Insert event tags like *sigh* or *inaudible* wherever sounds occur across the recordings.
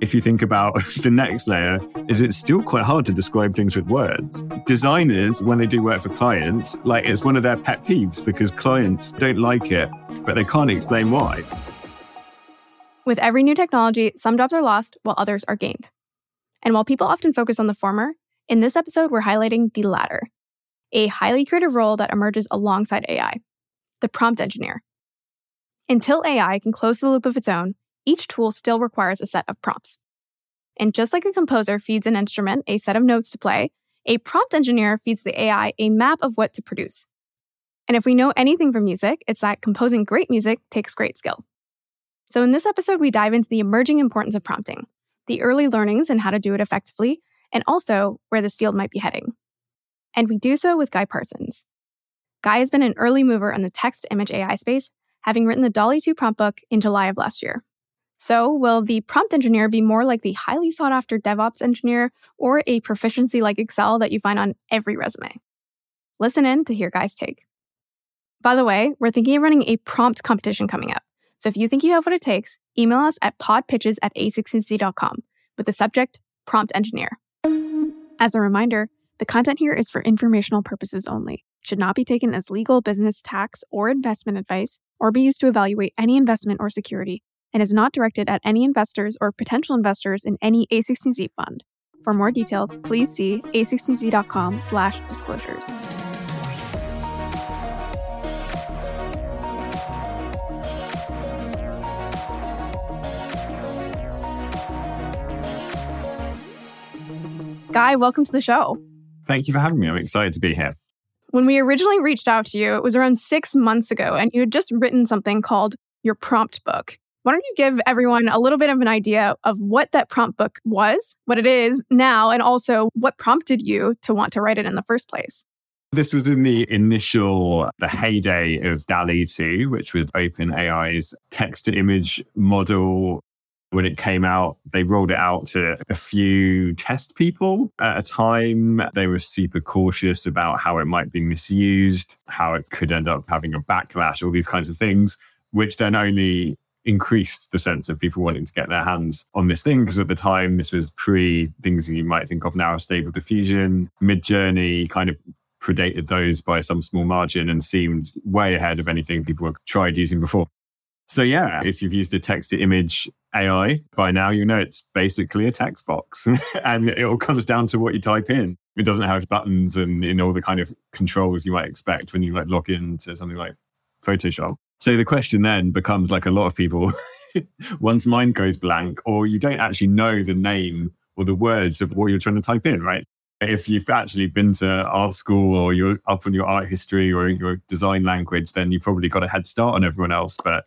if you think about *laughs* the next layer, is it's still quite hard to describe things with words. Designers, when they do work for clients, like it's one of their pet peeves because clients don't like it, but they can't explain why. With every new technology, some jobs are lost while others are gained. And while people often focus on the former, in this episode, we're highlighting the latter a highly creative role that emerges alongside AI the prompt engineer. Until AI can close the loop of its own, each tool still requires a set of prompts. And just like a composer feeds an instrument a set of notes to play, a prompt engineer feeds the AI a map of what to produce. And if we know anything from music, it's that composing great music takes great skill. So, in this episode, we dive into the emerging importance of prompting, the early learnings and how to do it effectively, and also where this field might be heading. And we do so with Guy Parsons. Guy has been an early mover in the text image AI space, having written the DALL-E 2 prompt book in July of last year. So, will the prompt engineer be more like the highly sought after DevOps engineer or a proficiency like Excel that you find on every resume? Listen in to hear Guy's take. By the way, we're thinking of running a prompt competition coming up. So if you think you have what it takes, email us at podpitches at a16z.com with the subject prompt engineer. As a reminder, the content here is for informational purposes only, should not be taken as legal, business, tax, or investment advice, or be used to evaluate any investment or security and is not directed at any investors or potential investors in any A16Z fund. For more details, please see a16z.com slash disclosures. Guy, welcome to the show. Thank you for having me. I'm excited to be here. When we originally reached out to you, it was around six months ago, and you had just written something called your prompt book. Why don't you give everyone a little bit of an idea of what that prompt book was, what it is now, and also what prompted you to want to write it in the first place? This was in the initial, the heyday of DALL-E 2, which was OpenAI's text to image model. When it came out, they rolled it out to a few test people at a time. They were super cautious about how it might be misused, how it could end up having a backlash, all these kinds of things, which then only increased the sense of people wanting to get their hands on this thing because at the time this was pre things you might think of now as stable diffusion. Midjourney kind of predated those by some small margin and seemed way ahead of anything people have tried using before. So yeah if you've used a text to image ai by now you know it's basically a text box. *laughs* And it all comes down to what you type in. It doesn't have buttons and in all the kind of controls you might expect when you like log into something like photoshop so the question then becomes like a lot of people, *laughs* one's mind goes blank, or you don't actually know the name or the words of what you're trying to type in, right? If you've actually been to art school or you're up on your art history or your design language, then you've probably got a head start on everyone else. But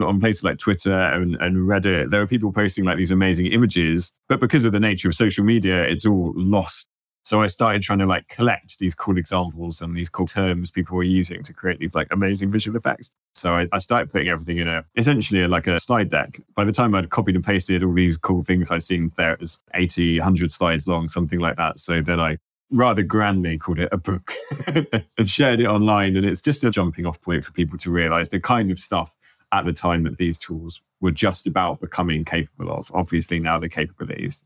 on places like Twitter and, and Reddit, there are people posting like these amazing images, but because of the nature of social media, it's all lost so I started trying to like collect these cool examples and these cool terms people were using to create these like amazing visual effects. So I, I started putting everything in a essentially like a slide deck. By the time I'd copied and pasted all these cool things I'd seen there, it was 80, 100 slides long, something like that. So then I rather grandly called it a book *laughs* and shared it online. And it's just a jumping off point for people to realize the kind of stuff at the time that these tools were just about becoming capable of. Obviously, now the capabilities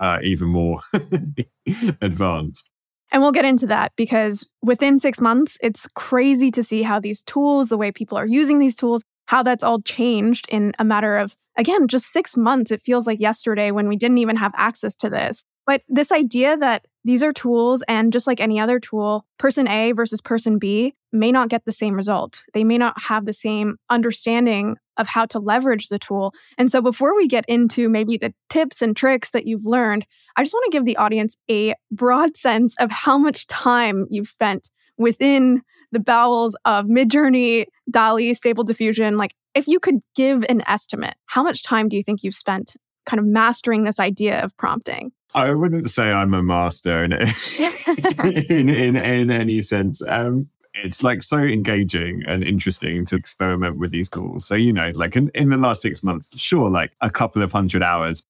uh, even more *laughs* advanced. And we'll get into that because within six months, it's crazy to see how these tools, the way people are using these tools, how that's all changed in a matter of, again, just six months. It feels like yesterday when we didn't even have access to this. But this idea that these are tools, and just like any other tool, person A versus person B may not get the same result. They may not have the same understanding of how to leverage the tool. And so, before we get into maybe the tips and tricks that you've learned, I just want to give the audience a broad *laughs* sense of how much time you've spent within the bowels of Midjourney, DALL-E, Stable Diffusion. Like, if you could give an estimate, how much time do you think you've spent kind of mastering this idea of prompting? I wouldn't say I'm a master in it *laughs* *laughs* in, in, in any sense. Um, it's like so engaging and interesting to experiment with these tools. So, you know, like in, in the last six months, sure, like a couple of hundred hours.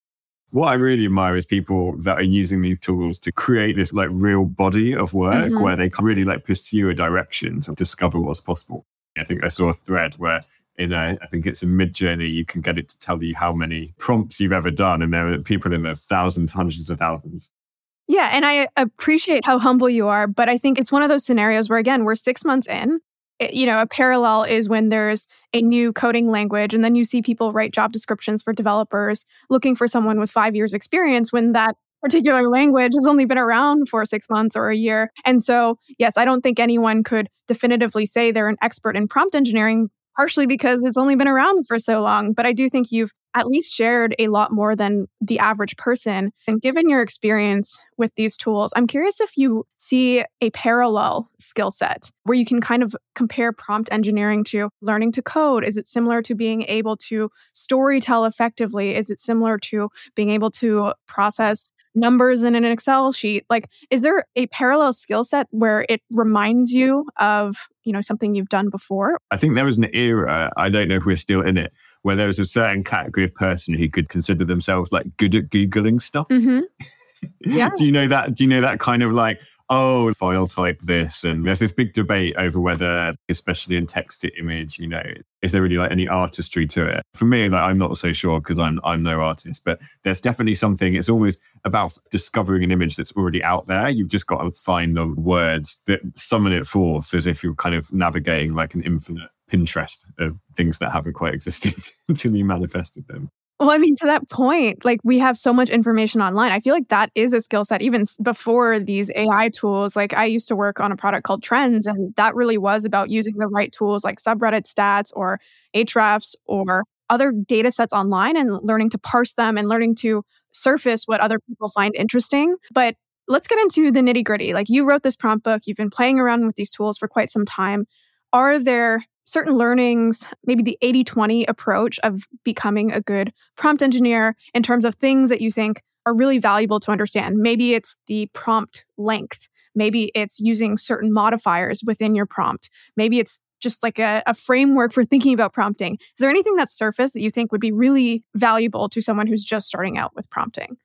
What I really admire is people that are using these tools to create this like real body of work mm-hmm. where they can really like pursue a direction to discover what's possible. I think I saw a thread where in a, I think it's a Midjourney, you can get it to tell you how many prompts you've ever done. And there are people in the thousands, hundreds of thousands. Yeah. And I appreciate how humble you are. But I think it's one of those scenarios where, again, we're six months in. It, you know, a parallel is when there's a new coding language, and then you see people write job descriptions for developers looking for someone with five years' experience when that particular language has only been around for six months or a year. And so, yes, I don't think anyone could definitively say they're an expert in prompt engineering, partially because it's only been around for so long. But I do think you've at least shared a lot more than the average person. And given your experience with these tools, I'm curious if you see a parallel skill set where you can kind of compare prompt engineering to learning to code. Is it similar to being able to story tell effectively? Is it similar to being able to process numbers in an Excel sheet. Like, is there a parallel skill set where it reminds you of, you know, something you've done before? I think there was an era, I don't know if we're still in it, where there was a certain category of person who could consider themselves like good at Googling stuff. Mm-hmm. Yeah. *laughs* do you know that? Do you know that kind of like, oh, file type this. And there's this big debate over whether, especially in text to image, you know, is there really like any artistry to it? For me, like I'm not so sure because I'm I'm no artist, but there's definitely something. It's always about discovering an image that's already out there. You've just got to find the words that summon it forth as if you're kind of navigating like an infinite Pinterest of things that haven't quite existed *laughs* until you manifested them. Well, I mean, to that point, like we have so much information online. I feel like that is a skill set even before these AI tools. Like I used to work on a product called Trends, and that really was about using the right tools like subreddit stats or Ahrefs or other data sets online and learning to parse them and learning to surface what other people find interesting. But let's get into the nitty gritty. Like you wrote this prompt book, you've been playing around with these tools for quite some time. Are there certain learnings, maybe the 80 20 approach of becoming a good prompt engineer in terms of things that you think are really valuable to understand. Maybe it's the prompt length. Maybe it's using certain modifiers within your prompt. Maybe it's just like a, a, framework for thinking about prompting. Is there anything that's surfaced that you think would be really valuable to someone who's just starting out with prompting?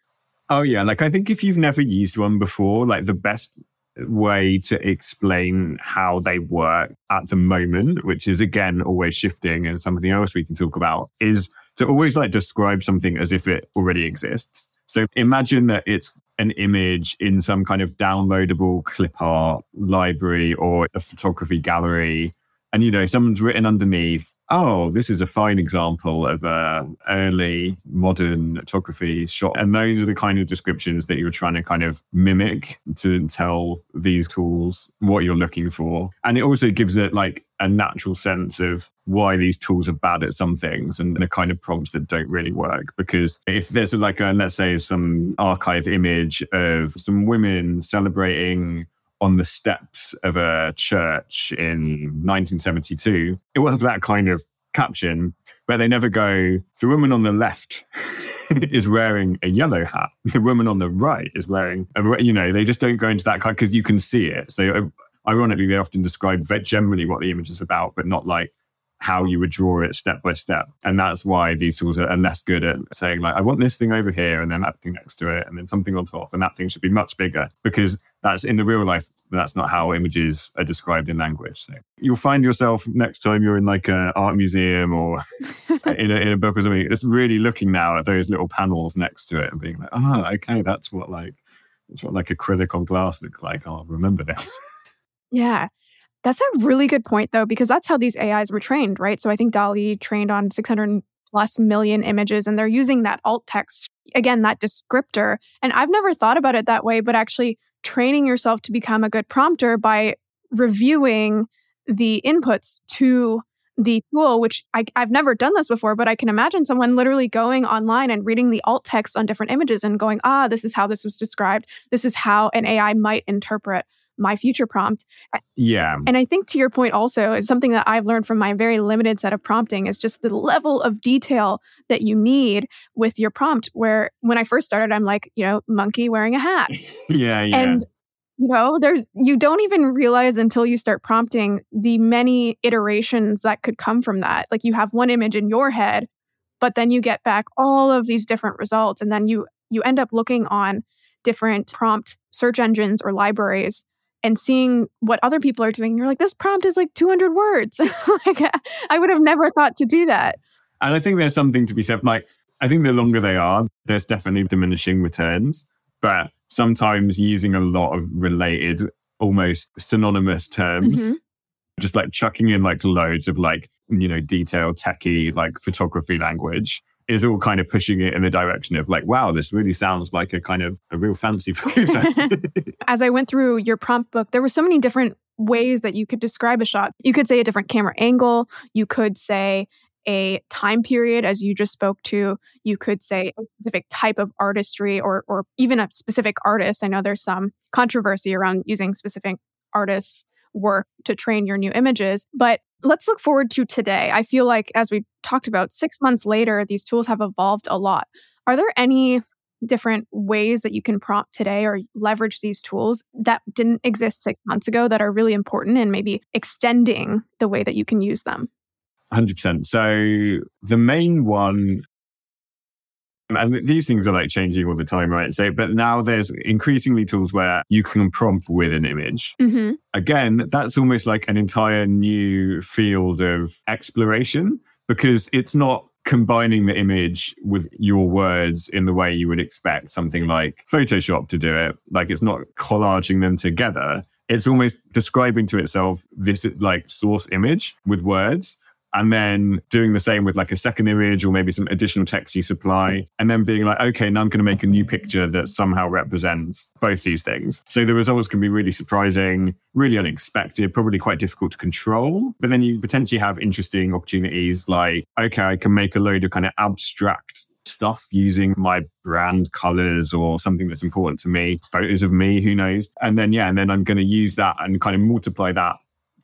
Oh, yeah. Like, I think if you've never used one before, like the best way to explain how they work at the moment, which is again always shifting and something else we can talk about, is to always like describe something as if it already exists. So imagine that it's an image in some kind of downloadable clip art library or a photography gallery and you know someone's written underneath oh this is a fine example of a early modern photography shot. And those are the kind of descriptions that you're trying to kind of mimic to tell these tools what you're looking for. And it also gives it like a natural sense of why these tools are bad at some things and the kind of prompts that don't really work. Because if there's like a let's say some archive image of some women celebrating on the steps of a church in 1972, it will have that kind of caption, where they never go, the woman on the left *laughs* is wearing a yellow hat. The woman on the right is wearing, a, you know, they just don't go into that kind because you can see it. So, ironically, they often describe generally what the image is about, but not like how you would draw it step by step. And that's why these tools are less good at saying, like, I want this thing over here and then that thing next to it and then something on top. And that thing should be much bigger because that's in the real life, that's not how images are described in language. So you'll find yourself next time you're in like an art museum or *laughs* in, a, in a book or something, just really looking now at those little panels next to it and being like, oh, okay, that's what like, that's what like acrylic on glass looks like. I'll remember this. Yeah. That's a really good point, though, because that's how these AIs were trained, right? So I think DALL-E trained on 600 plus million images, and they're using that alt text, again, that descriptor. And I've never thought about it that way, but actually training yourself to become a good prompter by reviewing the inputs to the tool, which I, have never done this before, but I can imagine someone literally going online and reading the alt text on different images and going, ah, this is how this was described. This is how an AI might interpret my future prompt. Yeah. And I think to your point also is something that I've learned from my very limited set of prompting is just the level of detail that you need with your prompt where when I first started I'm like, you know, monkey wearing a hat. *laughs* yeah, yeah. And you know, there's you don't even realize until you start prompting the many iterations that could come from that. Like you have one image in your head, but then you get back all of these different results and then you you end up looking on different prompt search engines or libraries and seeing what other people are doing. You're like, this prompt is like 200 words. *laughs* like, I would have never thought to do that. And I think there's something to be said. Like, I think the longer they are, there's definitely diminishing returns. But sometimes using a lot of related, almost synonymous terms, mm-hmm. just like chucking in like loads of like, you know, detailed, techie, like photography language is all kind of pushing it in the direction of like, wow, this really sounds like a kind of a real fancy *laughs* photo. *laughs* As I went through your prompt book, there were so many different ways that you could describe a shot. You could say a different camera angle. You could say a time period, as you just spoke to. You could say a specific type of artistry or, or even a specific artist. I know there's some controversy around using specific artists' work to train your new images. But let's look forward to today. I feel like, as we talked about, six months later, these tools have evolved a lot. Are there any different ways that you can prompt today or leverage these tools that didn't exist six months ago that are really important and maybe extending the way that you can use them? 100%. So the main one, and these things are like changing all the time, right? So, but now there's increasingly tools where you can prompt with an image. Mm-hmm. Again, that's almost like an entire new field of exploration because it's not combining the image with your words in the way you would expect something like Photoshop to do it. Like it's not collaging them together. It's almost describing to itself this like source image with words and then doing the same with like a second image or maybe some additional text you supply, and then being like, okay, now I'm going to make a new picture that somehow represents both these things. So the results can be really surprising, really unexpected, probably quite difficult to control. But then you potentially have interesting opportunities like, okay, I can make a load of kind of abstract stuff using my brand colors or something that's important to me, photos of me, who knows. And then, yeah, and then I'm going to use that and kind of multiply that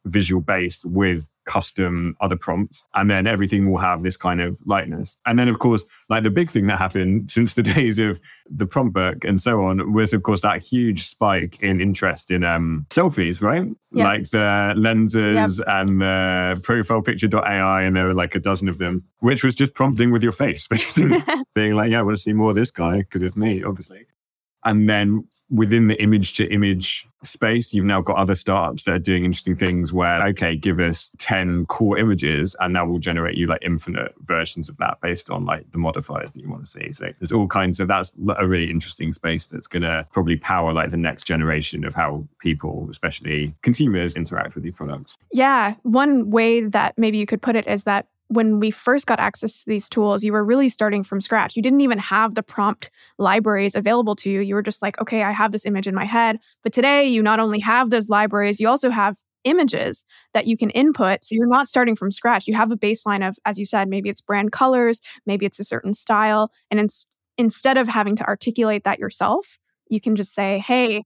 visual base with custom other prompts and then everything will have this kind of lightness and then of course like the big thing that happened *laughs* since the days of the prompt book and so on was of course that huge spike in interest in um selfies right yep. like the lenses yep. and the profile picture.ai and there were like a dozen of them which was just prompting with your face *laughs* basically *laughs* being like yeah i want to see more of this guy because it's me obviously and then within the image to image space, you've now got other startups that are doing interesting things where, okay, give us 10 core images and now we'll generate you like infinite versions of that based on like the modifiers that you want to see. So there's all kinds of that's a really interesting space that's going to probably power like the next generation of how people, especially consumers, interact with these products. Yeah. One way that maybe you could put it is that when we first got access to these tools, you were really starting from scratch. You didn't even have the prompt libraries available to you. You were just like, okay, I have this image in my head. But today, you not only have those libraries, you also have images that you can input. So you're not starting from scratch. You have a baseline of, as you said, maybe it's brand colors, maybe it's a certain style. And in, instead of having to articulate that yourself, you can just say, hey,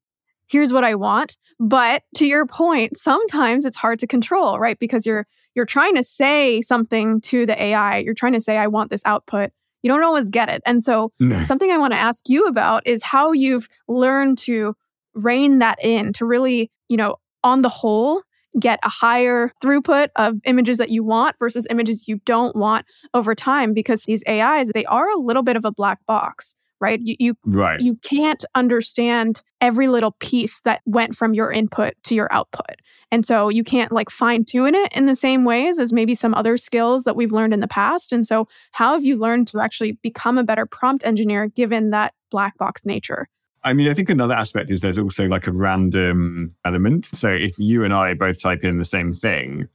here's what I want. But to your point, sometimes it's hard to control, right? Because you're you're trying to say something to the AI. You're trying to say, I want this output. You don't always get it. And so, no. something I want to ask you about is how you've learned to rein that in to really, you know, on the whole, get a higher throughput of images that you want versus images you don't want over time because these AIs, they are a little bit of a black box right you you, right. you can't understand every little piece that went from your input to your output and so you can't like fine tune it in the same ways as maybe some other skills that we've learned in the past. And so, how have you learned to actually become a better prompt engineer given that black box nature? I mean, I think another aspect is there's also like a random element. So if you and I both type in the same thing,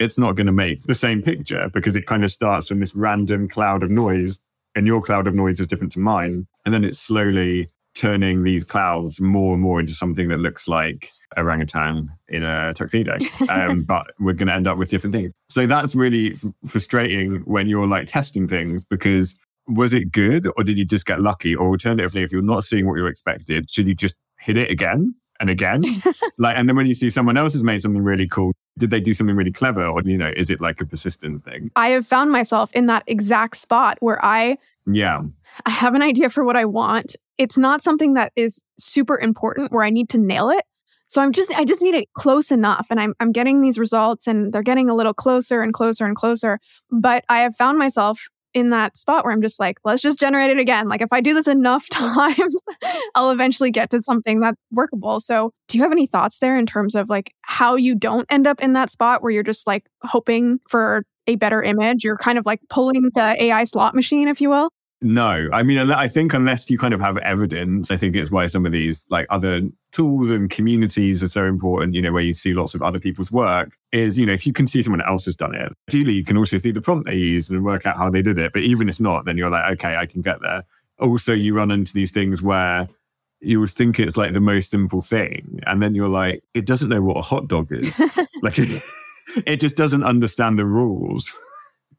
it's not going to make the same picture because it kind of starts from this random cloud of noise and your cloud of noise is different to mine. And then it slowly turning these clouds more and more into something that looks like orangutan in a tuxedo. *laughs* Um, but we're going to end up with different things. So that's really f- frustrating when you're like testing things because was it good or did you just get lucky? Or alternatively, if you're not seeing what you expected, should you just hit it again and again? *laughs* like, and then when you see someone else has made something really cool, did they do something really clever or, you know, is it like a persistence thing? I have found myself in that exact spot where I yeah. I have an idea for what I want. It's not something that is super important where I need to nail it. So I'm just I just need it close enough and I'm I'm getting these results and they're getting a little closer and closer and closer. But I have found myself in that spot where I'm just like, let's just generate it again. Like if I do this enough *laughs* times, I'll eventually get to something that's workable. So, do you have any thoughts there in terms of like how you don't end up in that spot where you're just like hoping for a better image? You're kind of like pulling the AI slot machine, if you will. No, I mean, I think unless you kind of have evidence, I think it's why some of these like other tools and communities are so important, you know, where you see lots of other people's work is, you know, if you can see someone else has done it, ideally you can also see the prompt they used and work out how they did it. But even if not, then you're like, okay, I can get there. Also, you run into these things where you would think it's like the most simple thing. And then you're like, it doesn't know what a hot dog is. *laughs* like, *laughs* it just doesn't understand the rules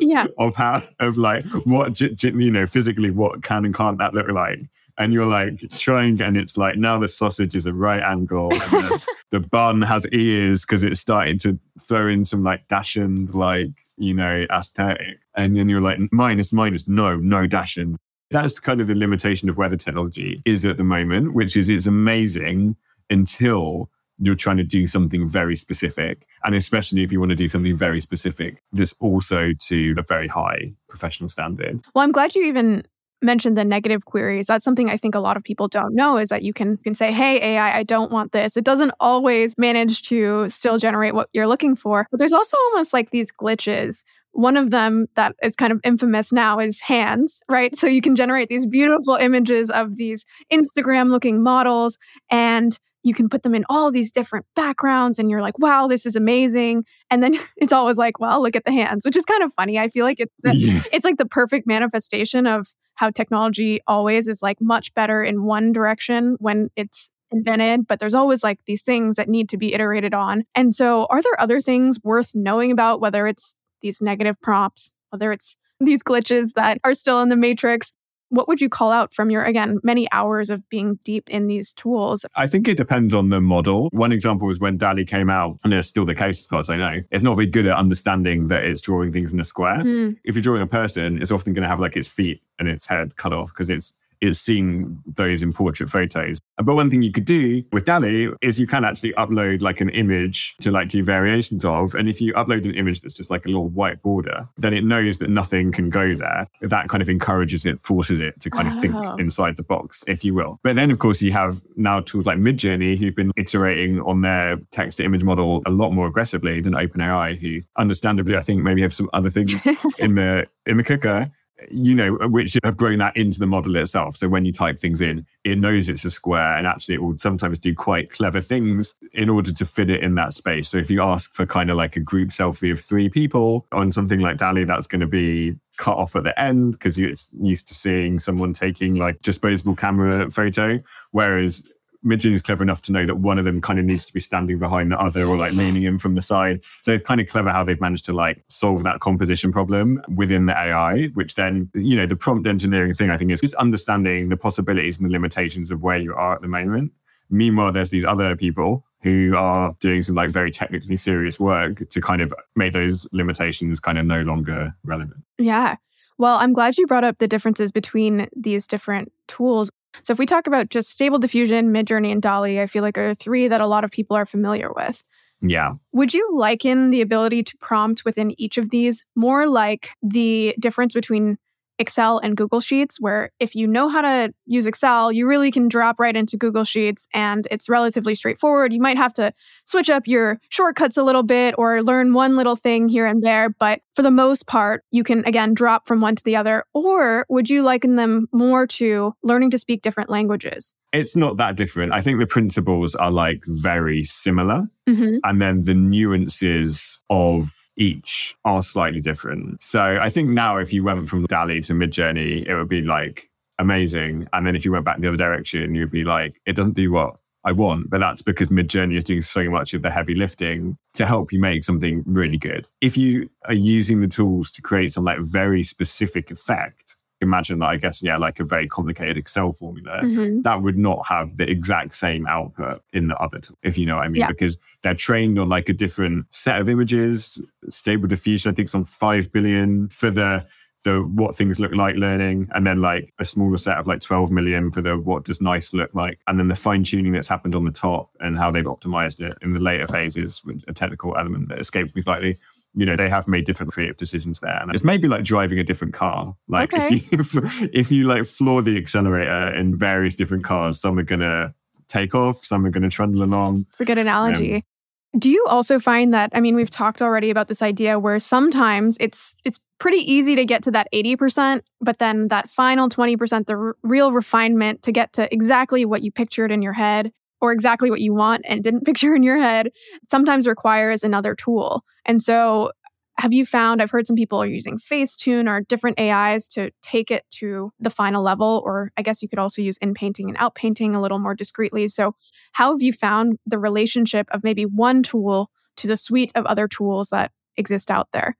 yeah. *laughs* of how of like what you know physically what can and can't that look like. And you're like trying and it's like now the sausage is a right angle the, *laughs* the, bun has ears because it's starting to throw in some like dachshund like you know aesthetic. And then you're like minus minus no no dachshund that's kind of the limitation of where the technology is at the moment which is it's amazing until you're trying to do something very specific. And especially if you want to do something very specific, that's also to a very high professional standard. Well, I'm glad you even mentioned the negative queries. That's something I think a lot of people don't know is that you can, can say, hey, AI, I don't want this. It doesn't always manage to still generate what you're looking for. But there's also almost like these glitches one of them that is kind of infamous now is hands, right? So you can generate these beautiful images of these Instagram looking models and you can put them in all these different backgrounds and you're like, wow, this is amazing. And then *laughs* it's always like, well, look at the hands, which is kind of funny. I feel like it's the, yeah. it's like the perfect manifestation of how technology always is like much better in one direction when it's invented, but there's always like these things that need to be iterated on. And so are there other things worth knowing about whether it's these negative prompts, whether it's these glitches that are still in the matrix what would you call out from your, again, many hours of being deep in these tools? I think it depends on the model. One example was when DALL-E came out, and it's still the case as far as I know. It's not very good at understanding that it's drawing things in a square. Mm. If you're drawing a person, it's often going to have like its feet and its head cut off because it's is seeing those in portrait photos. But one thing you could do with DALL-E is you can actually upload like an image to like do variations of. And if you upload an image that's just like a little white border, then it knows that nothing can go there. That kind of encourages it, forces it to kind of think oh. inside the box, if you will. But then, of course, you have now tools like Midjourney who've been iterating on their text to image model a lot more aggressively than OpenAI, who understandably, I think maybe have some other things *laughs* in the in the cooker you know, which have grown that into the model itself. So when you type things in, it knows it's a square and actually it will sometimes do quite clever things in order to fit it in that space. So if you ask for kind of like a group selfie of three people on something like DALL-E, that's going to be cut off at the end because you're used to seeing someone taking like disposable camera photo. Whereas Midjourney is clever enough to know that one of them kind of needs to be standing behind the other or like leaning in from the side. So it's kind of clever how they've managed to like solve that composition problem within the AI, which then, you know, the prompt engineering thing I think is just understanding the possibilities and the limitations of where you are at the moment. Meanwhile, there's these other people who are doing some like very technically serious work to kind of make those limitations kind of no longer relevant. Yeah. Well, I'm glad you brought up the differences between these different tools. So if we talk about just stable diffusion, Midjourney, and DALL-E, I feel like are three that a lot of people are familiar with. Yeah. Would you liken the ability to prompt within each of these more like the difference between Excel and Google Sheets, where if you know how to use Excel, you really can drop right into Google Sheets and it's relatively straightforward. You might have to switch up your shortcuts a little bit or learn one little thing here and there, but for the most part, you can again drop from one to the other. Or would you liken them more to learning to speak different languages? It's not that different. I think the principles are like very similar. Mm-hmm. And then the nuances of each are slightly different. So I think now if you went from DALL-E to Midjourney, it would be like amazing. And then if you went back the other direction, you'd be like, it doesn't do what I want. But that's because Midjourney is doing so much of the heavy lifting to help you make something really good. If you are using the tools to create some like very specific effect, imagine that I guess, yeah, like a very complicated Excel formula, mm-hmm. that would not have the exact same output in the other tool, if you know what I mean, yeah. because they're trained on like a different set of images. Stable diffusion, I think, is on 5 billion. For the the what things look like learning, and then like a smaller set of like 12 million for the what does nice look like, and then the fine tuning that's happened on the top and how they've optimized it in the later phases, with a technical element that escapes me slightly. You know, they have made different creative decisions there, and it's maybe like driving a different car. Like Okay. if you *laughs* if you like floor the accelerator in various different cars, some are gonna take off, some are gonna trundle along. It's a good analogy. Um, Do you also find that I mean we've talked already about this idea where sometimes it's it's pretty easy to get to that 80% but then that final 20% the r- real refinement to get to exactly what you pictured in your head or exactly what you want and didn't *laughs* picture in your head sometimes requires another tool. And so have you found I've heard some people are using Facetune or different AIs to take it to the final level or I guess you could also use in painting and out painting a little more discreetly. So how have you found the relationship of maybe one tool to the suite of other tools that exist out there?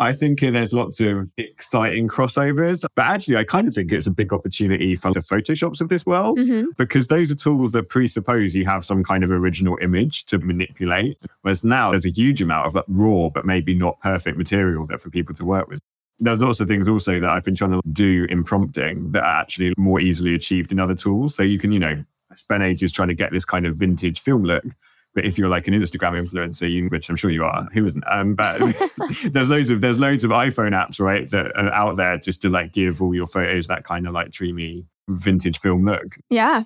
I think uh, there's lots of exciting crossovers, but actually, I kind of think it's a big opportunity for the Photoshops of this world mm-hmm. because those are tools that presuppose you have some kind of original image to manipulate. Whereas now there's a huge amount of like, raw, but maybe not perfect material there for people to work with. There's lots of things also that I've been trying to do in prompting that are actually more easily achieved in other tools. So you can, you know, spend ages trying to get this kind of vintage film look. But if you're like an Instagram influencer, you, which I'm sure you are, who isn't? Um, but *laughs* *laughs* there's loads of there's loads of iPhone apps, right, that are out there just to like give all your photos that kind of like dreamy vintage film look. Yeah.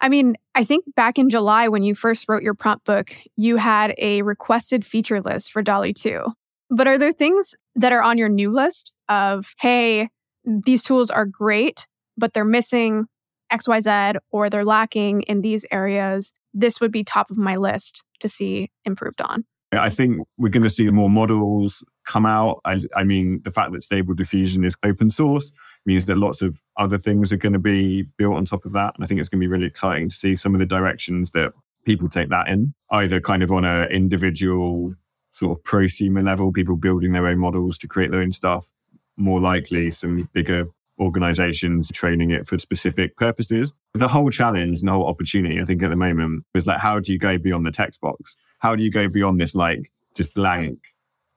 I mean, I think back in July when you first wrote your prompt book, you had a requested feature list for DALL-E 2. But are there things that are on your new list of, hey, these tools are great, but they're missing XYZ or they're lacking in these areas? This would be top of my list to see improved on. I think we're going to see more models come out. I, I mean, the fact that Stable Diffusion is open source means that lots of other things are going to be built on top of that. And I think it's going to be really exciting to see some of the directions that people take that in, either kind of on an individual sort of prosumer level, people building their own models to create their own stuff. More likely, some bigger organizations training it for specific purposes. The whole challenge and the whole opportunity, I think, at the moment is like, how do you go beyond the text box? How do you go beyond this, like, just blank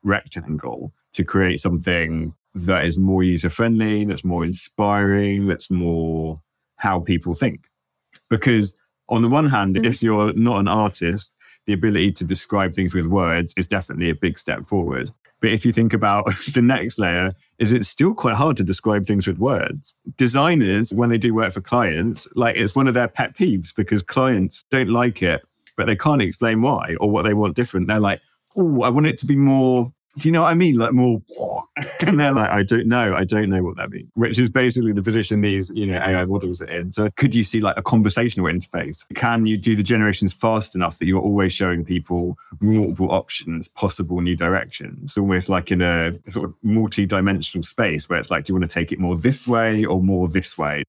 rectangle to create something that is more user friendly, that's more inspiring, that's more how people think? Because on the one hand, Mhm. if you're not an artist, the ability to describe things with words is definitely a big step forward. But if you think about *laughs* the next layer, is it's still quite hard to describe things with words. Designers, when they do work for clients, like it's one of their pet peeves because clients don't like it, but they can't explain why or what they want different. They're like, oh, I want it to be more. Do you know what I mean? Like more, *laughs* and they're like, I don't know, I don't know what that means. Which is basically the position these, you know, AI models are in. So, could you see like a conversational interface? Can you do the generations fast enough that you're always showing people multiple options, possible new directions, almost like in a sort of multi-dimensional space where it's like, do you want to take it more this way or more this way?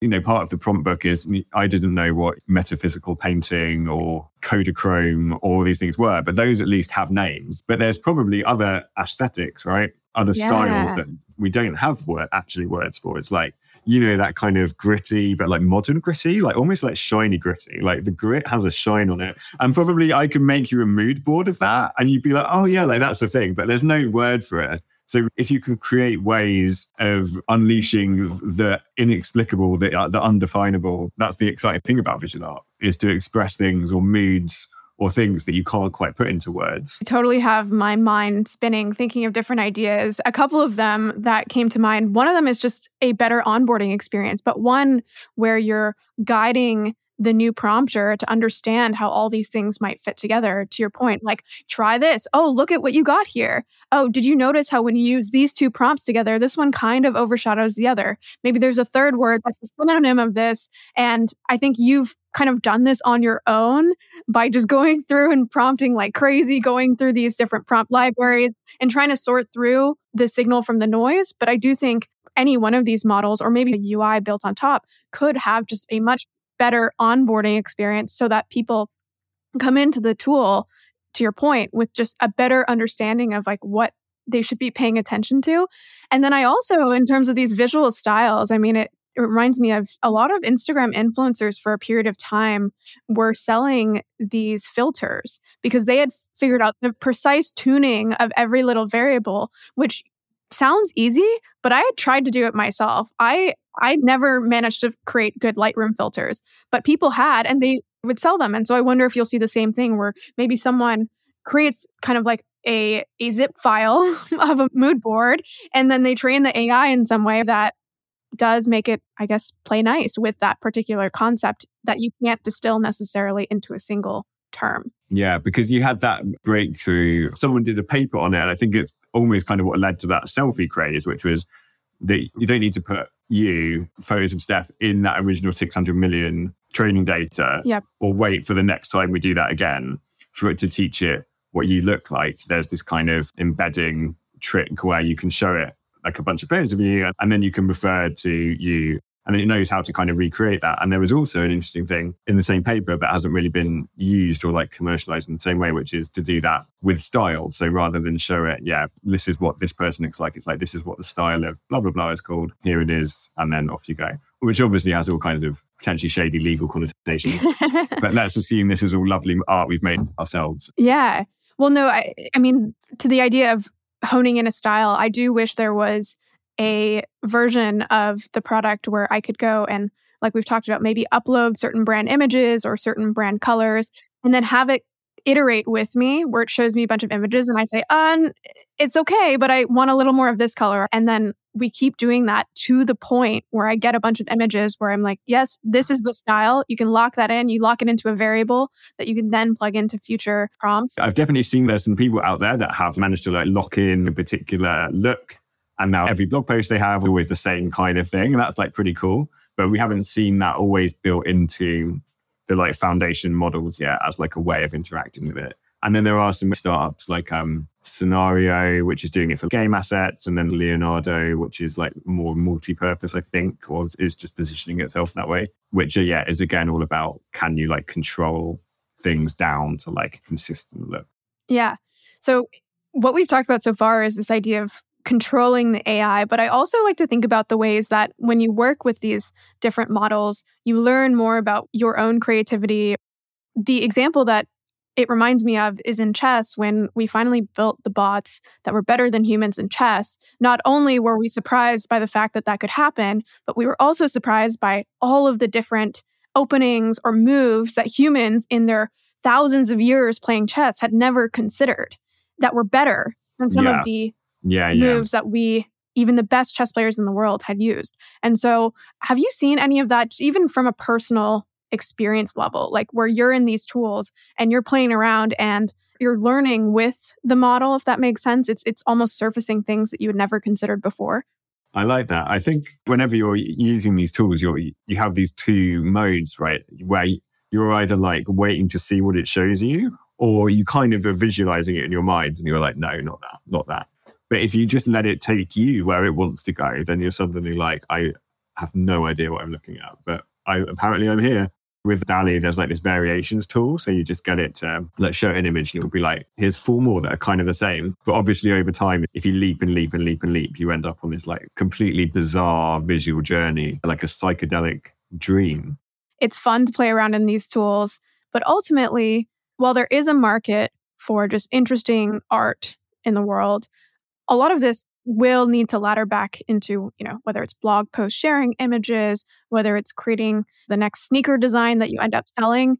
You know, part of the prompt book is I didn't know what metaphysical painting or Kodachrome or all these things were, but those at least have names. But there's probably other aesthetics, right? Other styles that we don't have word, actually words for. It's like, you know, that kind of gritty, but like modern gritty, like almost like shiny gritty. Like the grit has a shine on it. And probably I can make you a mood board of that. And you'd be like, oh, yeah, like that's a thing. But there's no word for it. So if you can create ways of unleashing the inexplicable, the, uh, the undefinable, that's the exciting thing about visual art is to express things or moods or things that you can't quite put into words. I totally have my mind spinning, thinking of different ideas. A couple of them that came to mind. One of them is just a better onboarding experience, but one where you're guiding the new prompter to understand how all these things might fit together. To your point, like try this. Oh, look at what you got here. Oh, did you notice how when you use these two prompts together, this one kind of overshadows the other? Maybe there's a third word that's a synonym of this. And I think you've kind of done this on your own by just going *laughs* through and prompting like crazy, going through these different prompt libraries and trying to sort through the signal from the noise. But I do think any one of these models, or maybe the UI built on top, could have just a much better onboarding experience so that people come into the tool, to your point, with just a better understanding of like what they should be paying attention to. And then I also, in terms of these visual styles, I mean, it, it reminds me of a lot of Instagram influencers for a period of time were selling these filters because they had figured out the precise tuning of every little variable, which sounds easy, but I had tried to do it myself. I I never managed to create good Lightroom filters, but people had and they would sell them. And so I wonder if you'll see the same thing where maybe someone creates kind of like a, a zip file *laughs* of a mood board and then they train the AI in some way that does make it, I guess, play nice with that particular concept that you can't distill necessarily into a single term. Yeah, because you had that breakthrough. Someone did a paper on it. And I think it's almost kind of what led to that selfie craze, which was that you don't need to put you, photos of Steph, in that original 600 million training data yep. or wait for the next time we do that again for it to teach it what you look like. There's this kind of embedding trick where you can show it like a bunch of photos of you and then you can refer to you and then it knows how to kind of recreate that. And there was also an interesting thing in the same paper, but hasn't really been used or like commercialized in the same way, which is to do that with style. So rather than show it, yeah, this is what this person looks like, it's like this is what the style of blah blah blah is called. Here it is, and then off you go. Which obviously has all kinds of potentially shady legal connotations. *laughs* but let's assume this is all lovely art we've made ourselves. Yeah. Well, no, I, I mean, to the idea of honing in a style, I do wish there was a version of the product where I could go and, like we've talked about, maybe upload certain brand images or certain brand colors and then have it iterate with me where it shows me a bunch of images and I say, um, it's okay, but I want a little more of this color. And then we keep doing that to the point where I get a bunch of images where I'm like, yes, this is the style. You can lock that in. You lock it into a variable that you can then plug into future prompts. I've definitely seen there's some people out there that have managed to like lock in a particular look. And now every blog post they have always the same kind of thing. And that's like pretty cool. But we haven't seen that always built into the like foundation models yet as like a way of interacting with it. And then there are some startups like um, Scenario, which is doing it for game assets, and then Leonardo, which is like more multi-purpose, I think, or is just positioning itself that way. Which, uh, yeah, is again all about can you like control things down to like a consistent look. Yeah. So what we've talked about so far is this idea of controlling the AI, but I also like to think about the ways that when you work with these different models, you learn more about your own creativity. The example that it reminds me of is in chess when we finally built the bots that were better than humans in chess. Not only were we surprised by the fact that that could happen, but we were also surprised by all of the different openings or moves that humans in their thousands of years playing chess had never considered that were better than some Yeah. of the Yeah, yeah. moves that we even the best chess players in the world had used. And so, have you seen any of that even from a personal experience level, like where you're in these tools and you're playing around and you're learning with the model if that makes sense. It's it's almost surfacing things that you had never considered before. I like that. I think whenever you're using these tools, you're, you have these two modes, right? Where you're either like waiting to see what it shows you, or you kind of are visualizing it in your mind and you're like, no, not that, not that. But if you just let it take you where it wants to go, then you're suddenly like, I have no idea what I'm looking at, but I apparently I'm here. With DALL-E, there's like this variations tool. So you just get it let's show an image. You'll be like, here's four more that are kind of the same. But obviously over time, if you leap and leap and leap and leap, you end up on this like completely bizarre visual journey, like a psychedelic dream. It's fun to play around in these tools, but ultimately, while there is a market for just interesting art in the world, a lot of this will need to ladder back into, you know, whether it's blog post sharing images, whether it's creating the next sneaker design that you end up selling.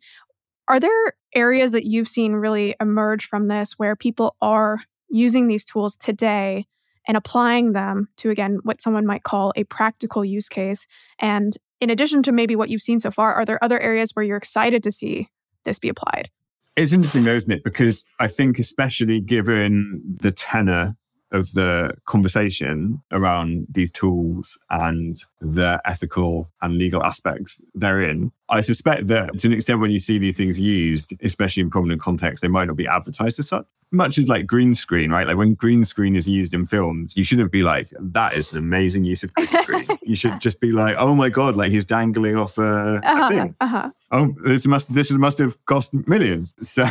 Are there areas that you've seen really emerge from this where people are using these tools today and applying them to, again, what someone might call a practical use case? And in addition to maybe what you've seen so far, are there other areas where you're excited to see this be applied? It's interesting, though, isn't it? Because I think, especially given the tenor of the conversation around these tools and the ethical and legal aspects therein, I suspect that to an extent, when you see these things used, especially in prominent contexts, they might not be advertised as such. Much as like green screen, right? Like when green screen is used in films, you shouldn't be like, that is an amazing use of green screen. *laughs* you should just be like, oh my God, like he's dangling off a, Uh-huh, thing uh-huh. oh, this must this must have cost millions. *laughs* So,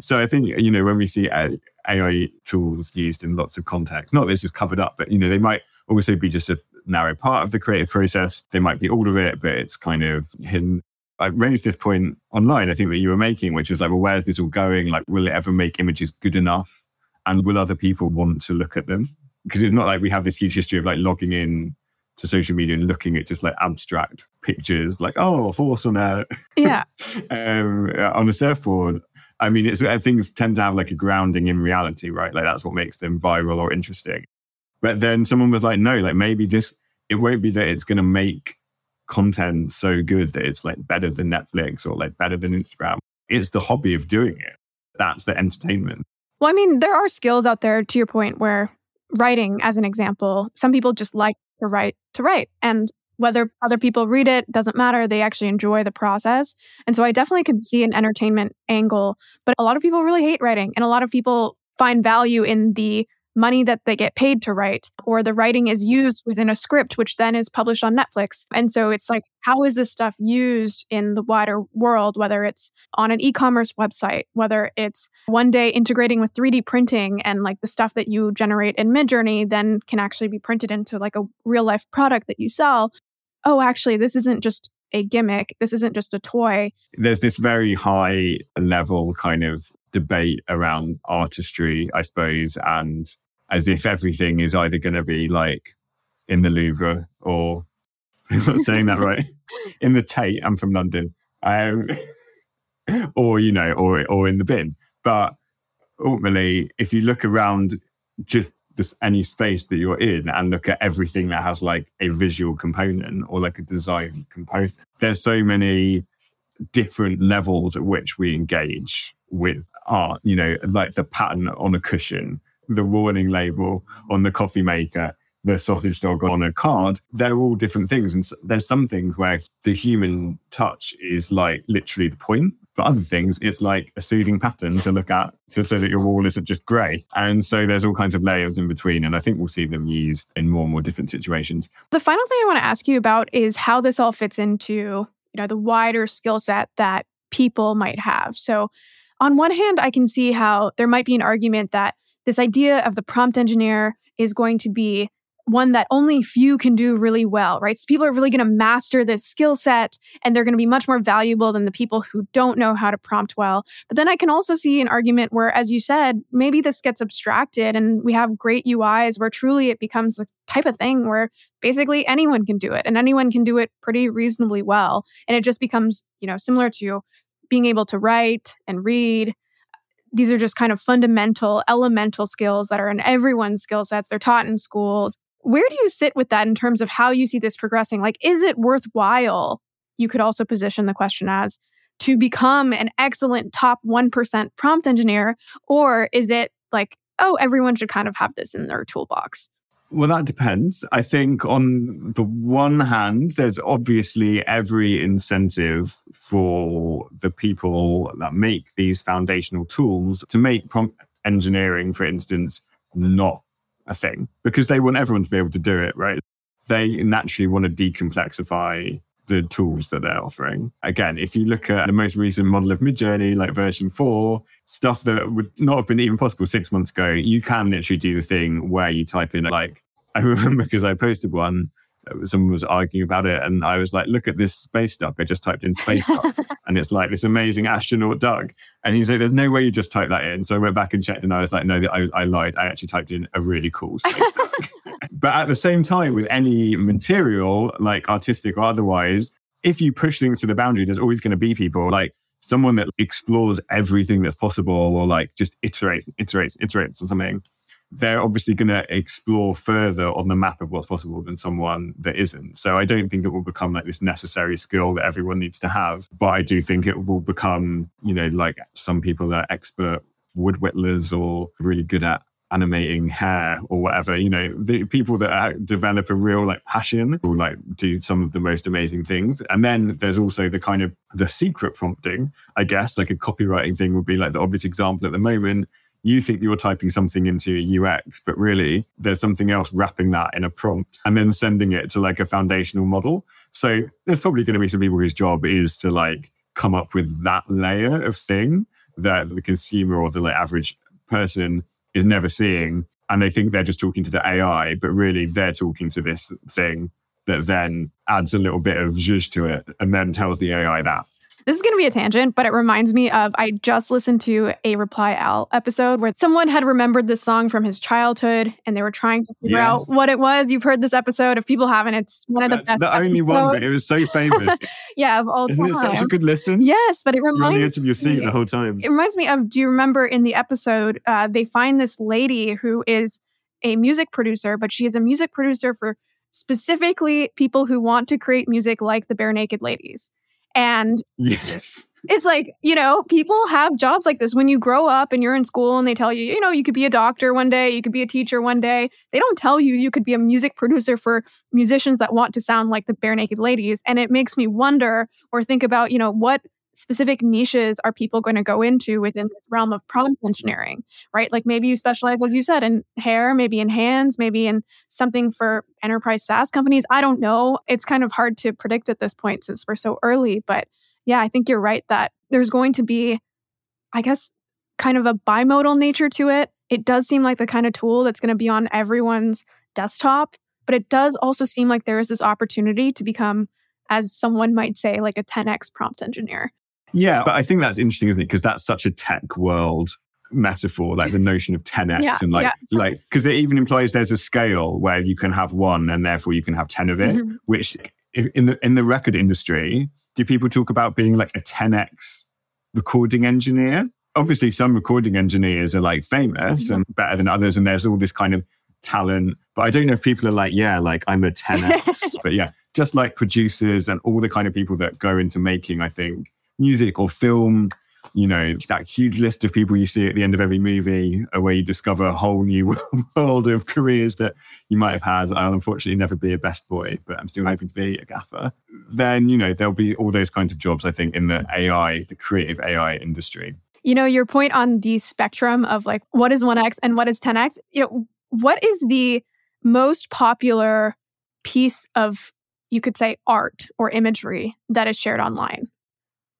so I think you know when we see A- AI tools used in lots of contexts, not that this is covered up, but you know they might also be just a narrow part of the creative process. They might be all of it, but it's kind of hidden. I raised this point online, I think that you were making, which is like, well, where's this all going? Like, will it ever make images good enough? And will other people want to look at them? because it's not like we have this huge history of like logging in to social media and looking at just like abstract pictures, like oh, a horse on a yeah *laughs* um, on a surfboard. I mean, it's uh, things tend to have like a grounding in reality, right? Like that's what makes them viral or interesting. But then someone was like, no, like maybe this, it won't be that it's going to make content so good that it's like better than Netflix or like better than Instagram. It's the hobby of doing it. That's the entertainment. Well, I mean, there are skills out there, to your point, where writing, as an example, some people just like to write to write. And whether other people read it doesn't matter. They actually enjoy the process. And so I definitely could see an entertainment angle. But a lot of people really hate writing, and a lot of people find value in the money that they get paid to write, or the writing is used within a script, which then is published on Netflix. And so it's like, how is this stuff used in the wider world, whether it's on an e commerce website, whether it's one day integrating with 3D printing and like the stuff that you generate in Midjourney then can actually be printed into like a real life product that you sell. Oh, actually, this isn't just a gimmick. This isn't just a toy. There's this very high level kind of debate around artistry, I suppose, and as if everything is either going to be like in the Louvre or *laughs* I'm not saying that right *laughs* in the Tate. I'm from London, um, *laughs* or you know, or or in the bin. But ultimately, if you look around just this any space that you're in and look at everything that has like a visual component or like a design component, there's so many different levels at which we engage with art. You know, like the pattern on a cushion the warning label on the coffee maker, the sausage dog on a card, they're all different things. And there's some things where the human touch is like literally the point. For other things, it's like a soothing pattern to look at so, so that your wall isn't just grey. And so there's all kinds of layers in between. And I think we'll see them used in more and more different situations. The final thing I want to ask you about is how this all fits into, you know, the wider skill set that people might have. So on one hand, I can see how there might be an argument that this idea of the prompt engineer is going to be one that only few can do really well, right? So people are really going to master this skill set and they're going to be much more valuable than the people who don't know how to prompt well. But then I can also see an argument where, as you said, maybe this gets abstracted and we have great UIs where truly it becomes the type of thing where basically anyone can do it and anyone can do it pretty reasonably well. And it just becomes, you know, similar to being able to write and read these are just kind of fundamental, elemental skills that are in everyone's skill sets. They're taught in schools. Where do you sit with that in terms of how you see this progressing? Like, is it worthwhile? You could also position the question as to become an excellent top 1% prompt engineer, or is it like, oh, everyone should kind of have this in their toolbox? Well, that depends. I think on the one hand, there's obviously every incentive for the people that make these foundational tools to make prompt engineering, for instance, not a thing because they want everyone to be able to do it, right? They naturally want to decomplexify the tools that they're offering. Again, if you look at the most recent model of Midjourney, like version four, stuff that would not have been even possible six months ago, you can literally do the thing where you type in, like, *laughs* I remember because I posted one, someone was arguing about it, and I was like, look at this space duck. I just typed in space duck, *laughs* and it's like this amazing astronaut duck. And he's like, there's no way you just type that in. So I went back and checked, and I was like, no, I, I lied. I actually typed in a really cool space duck. *laughs* but at the same time, with any material, like artistic or otherwise, if you push things to the boundary, there's always going to be people like someone that explores everything that's possible or like just iterates, iterates, iterates on something. They're obviously going to explore further on the map of what's possible than someone that isn't. So I don't think it will become like this necessary skill that everyone needs to have. But I do think it will become, you know, like some people that are expert wood whittlers or really good at animating hair or whatever you know the people that uh, develop a real like passion will like do some of the most amazing things and then there's also the kind of the secret prompting i guess like a copywriting thing would be like the obvious example at the moment you think you're typing something into ux but really there's something else wrapping that in a prompt and then sending it to like a foundational model so there's probably going to be some people whose job is to like come up with that layer of thing that the consumer or the like, average person is never seeing. And they think they're just talking to the AI, but really they're talking to this thing that then adds a little bit of zhuzh to it and then tells the AI that. This is going to be a tangent, but it reminds me of I just listened to a Reply All episode where someone had remembered this song from his childhood and they were trying to figure Yes. out what it was. You've heard this episode. If people haven't, it's one of the That's best. the only one, but it was so famous. *laughs* yeah, of all Isn't time. it such a good listen? yes, but it You're on the reminds edge of your seat me- the whole time. it reminds me of do you remember in the episode uh, they find this lady who is a music producer but she is a music producer for specifically people who want to create music like the Barenaked Ladies and Yes. it's like you know people have jobs like this when you grow up and you're in school and they tell you you know you could be a doctor one day you could be a teacher one day they don't tell you you could be a music producer for musicians that want to sound like the Barenaked Ladies and it makes me wonder or think about you know what specific niches are people going to go into within this realm of prompt engineering right like maybe you specialize as you said in hair maybe in hands maybe in something for enterprise saas companies i don't know it's kind of hard to predict at this point since we're so early but yeah, I think you're right that there's going to be, I guess, kind of a bimodal nature to it. It does seem like the kind of tool that's going to be on everyone's desktop, but it does also seem like there is this opportunity to become, as someone might say, like a 10x prompt engineer. Yeah, but I think that's interesting, isn't it? Because that's such a tech world metaphor, like the notion of 10x *laughs* Yeah, and like yeah. like because it even implies there's a scale where you can have one and therefore you can have 10 of it, Mhm. which in the in the record industry, do people talk about being like a 10x recording engineer? Obviously, some recording engineers are like famous Mhm. and better than others, and there's all this kind of talent. But I don't know if people are like, yeah, like I'm a 10x. *laughs* but yeah, just like producers and all the kind of people that go into making, I think, music or film, you know, that huge list of people you see at the end of every movie uh, where you discover a whole new *laughs* world of careers that you might have had. I'll unfortunately never be a best boy, but I'm still hoping to be a gaffer. Then, you know, there'll be all those kinds of jobs, I think, in the AI, the creative AI industry. You know, your point on the spectrum of like what is 1x and what is 10x, you know, what is the most popular piece of, you could say, art or imagery that is shared online?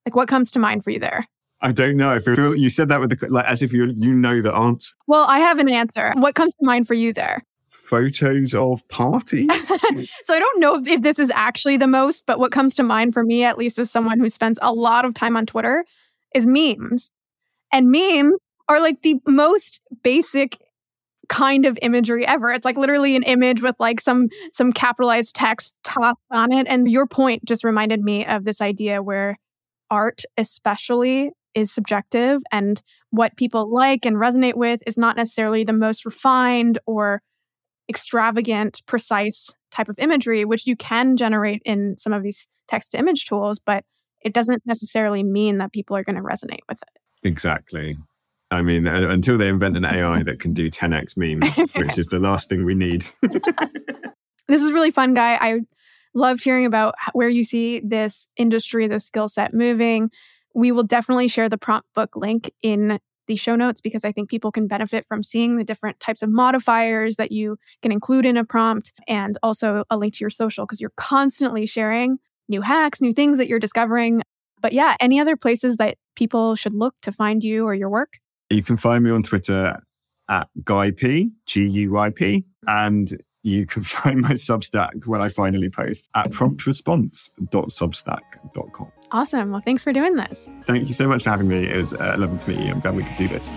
Like what comes to mind for you there? I don't know. I feel you said that with the like as if you you know the answer. Well, I have an answer. What comes to mind for you there? Photos of parties. *laughs* So I don't know if, if this is actually the most, but what comes to mind for me, at least as someone who spends a lot of time on Twitter, is memes. And memes are like the most basic kind of imagery ever. It's like literally an image with like some some capitalized text tossed on it. And your point just reminded me of this idea where art especially is subjective and what people like and resonate with is not necessarily the most refined or extravagant, precise type of imagery, which you can generate in some of these text to image tools, but it doesn't necessarily mean that people are going to resonate with it. exactly. I mean, uh, until they invent an AI *laughs* that can do 10x memes, which is the last thing we need. *laughs* This is really fun, guy. I loved hearing about where you see this industry, this skill set moving. We will definitely share the prompt book link in the show notes because I think people can benefit from seeing the different types of modifiers that you can include in a prompt and also a link to your social because you're constantly sharing new hacks, new things that you're discovering. But yeah, any other places that people should look to find you or your work? You can find me on Twitter at Guy P, G U Y P, and you can *laughs* find my Substack when I finally post at promptresponse.substack.com. Awesome. Well, thanks for doing this. Thank you so much for having me. It was uh, lovely to meet you. I'm glad we could do this.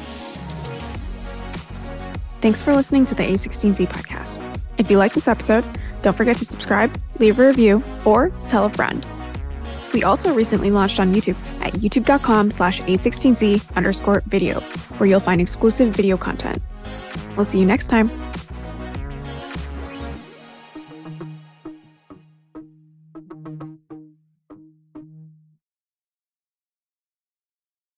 Thanks for listening to the A16Z podcast. If you like this episode, don't forget to subscribe, leave a review, or tell a friend. We also recently launched on YouTube at youtube.com slash A16Z underscore video, where you'll find exclusive video content. We'll see you next time.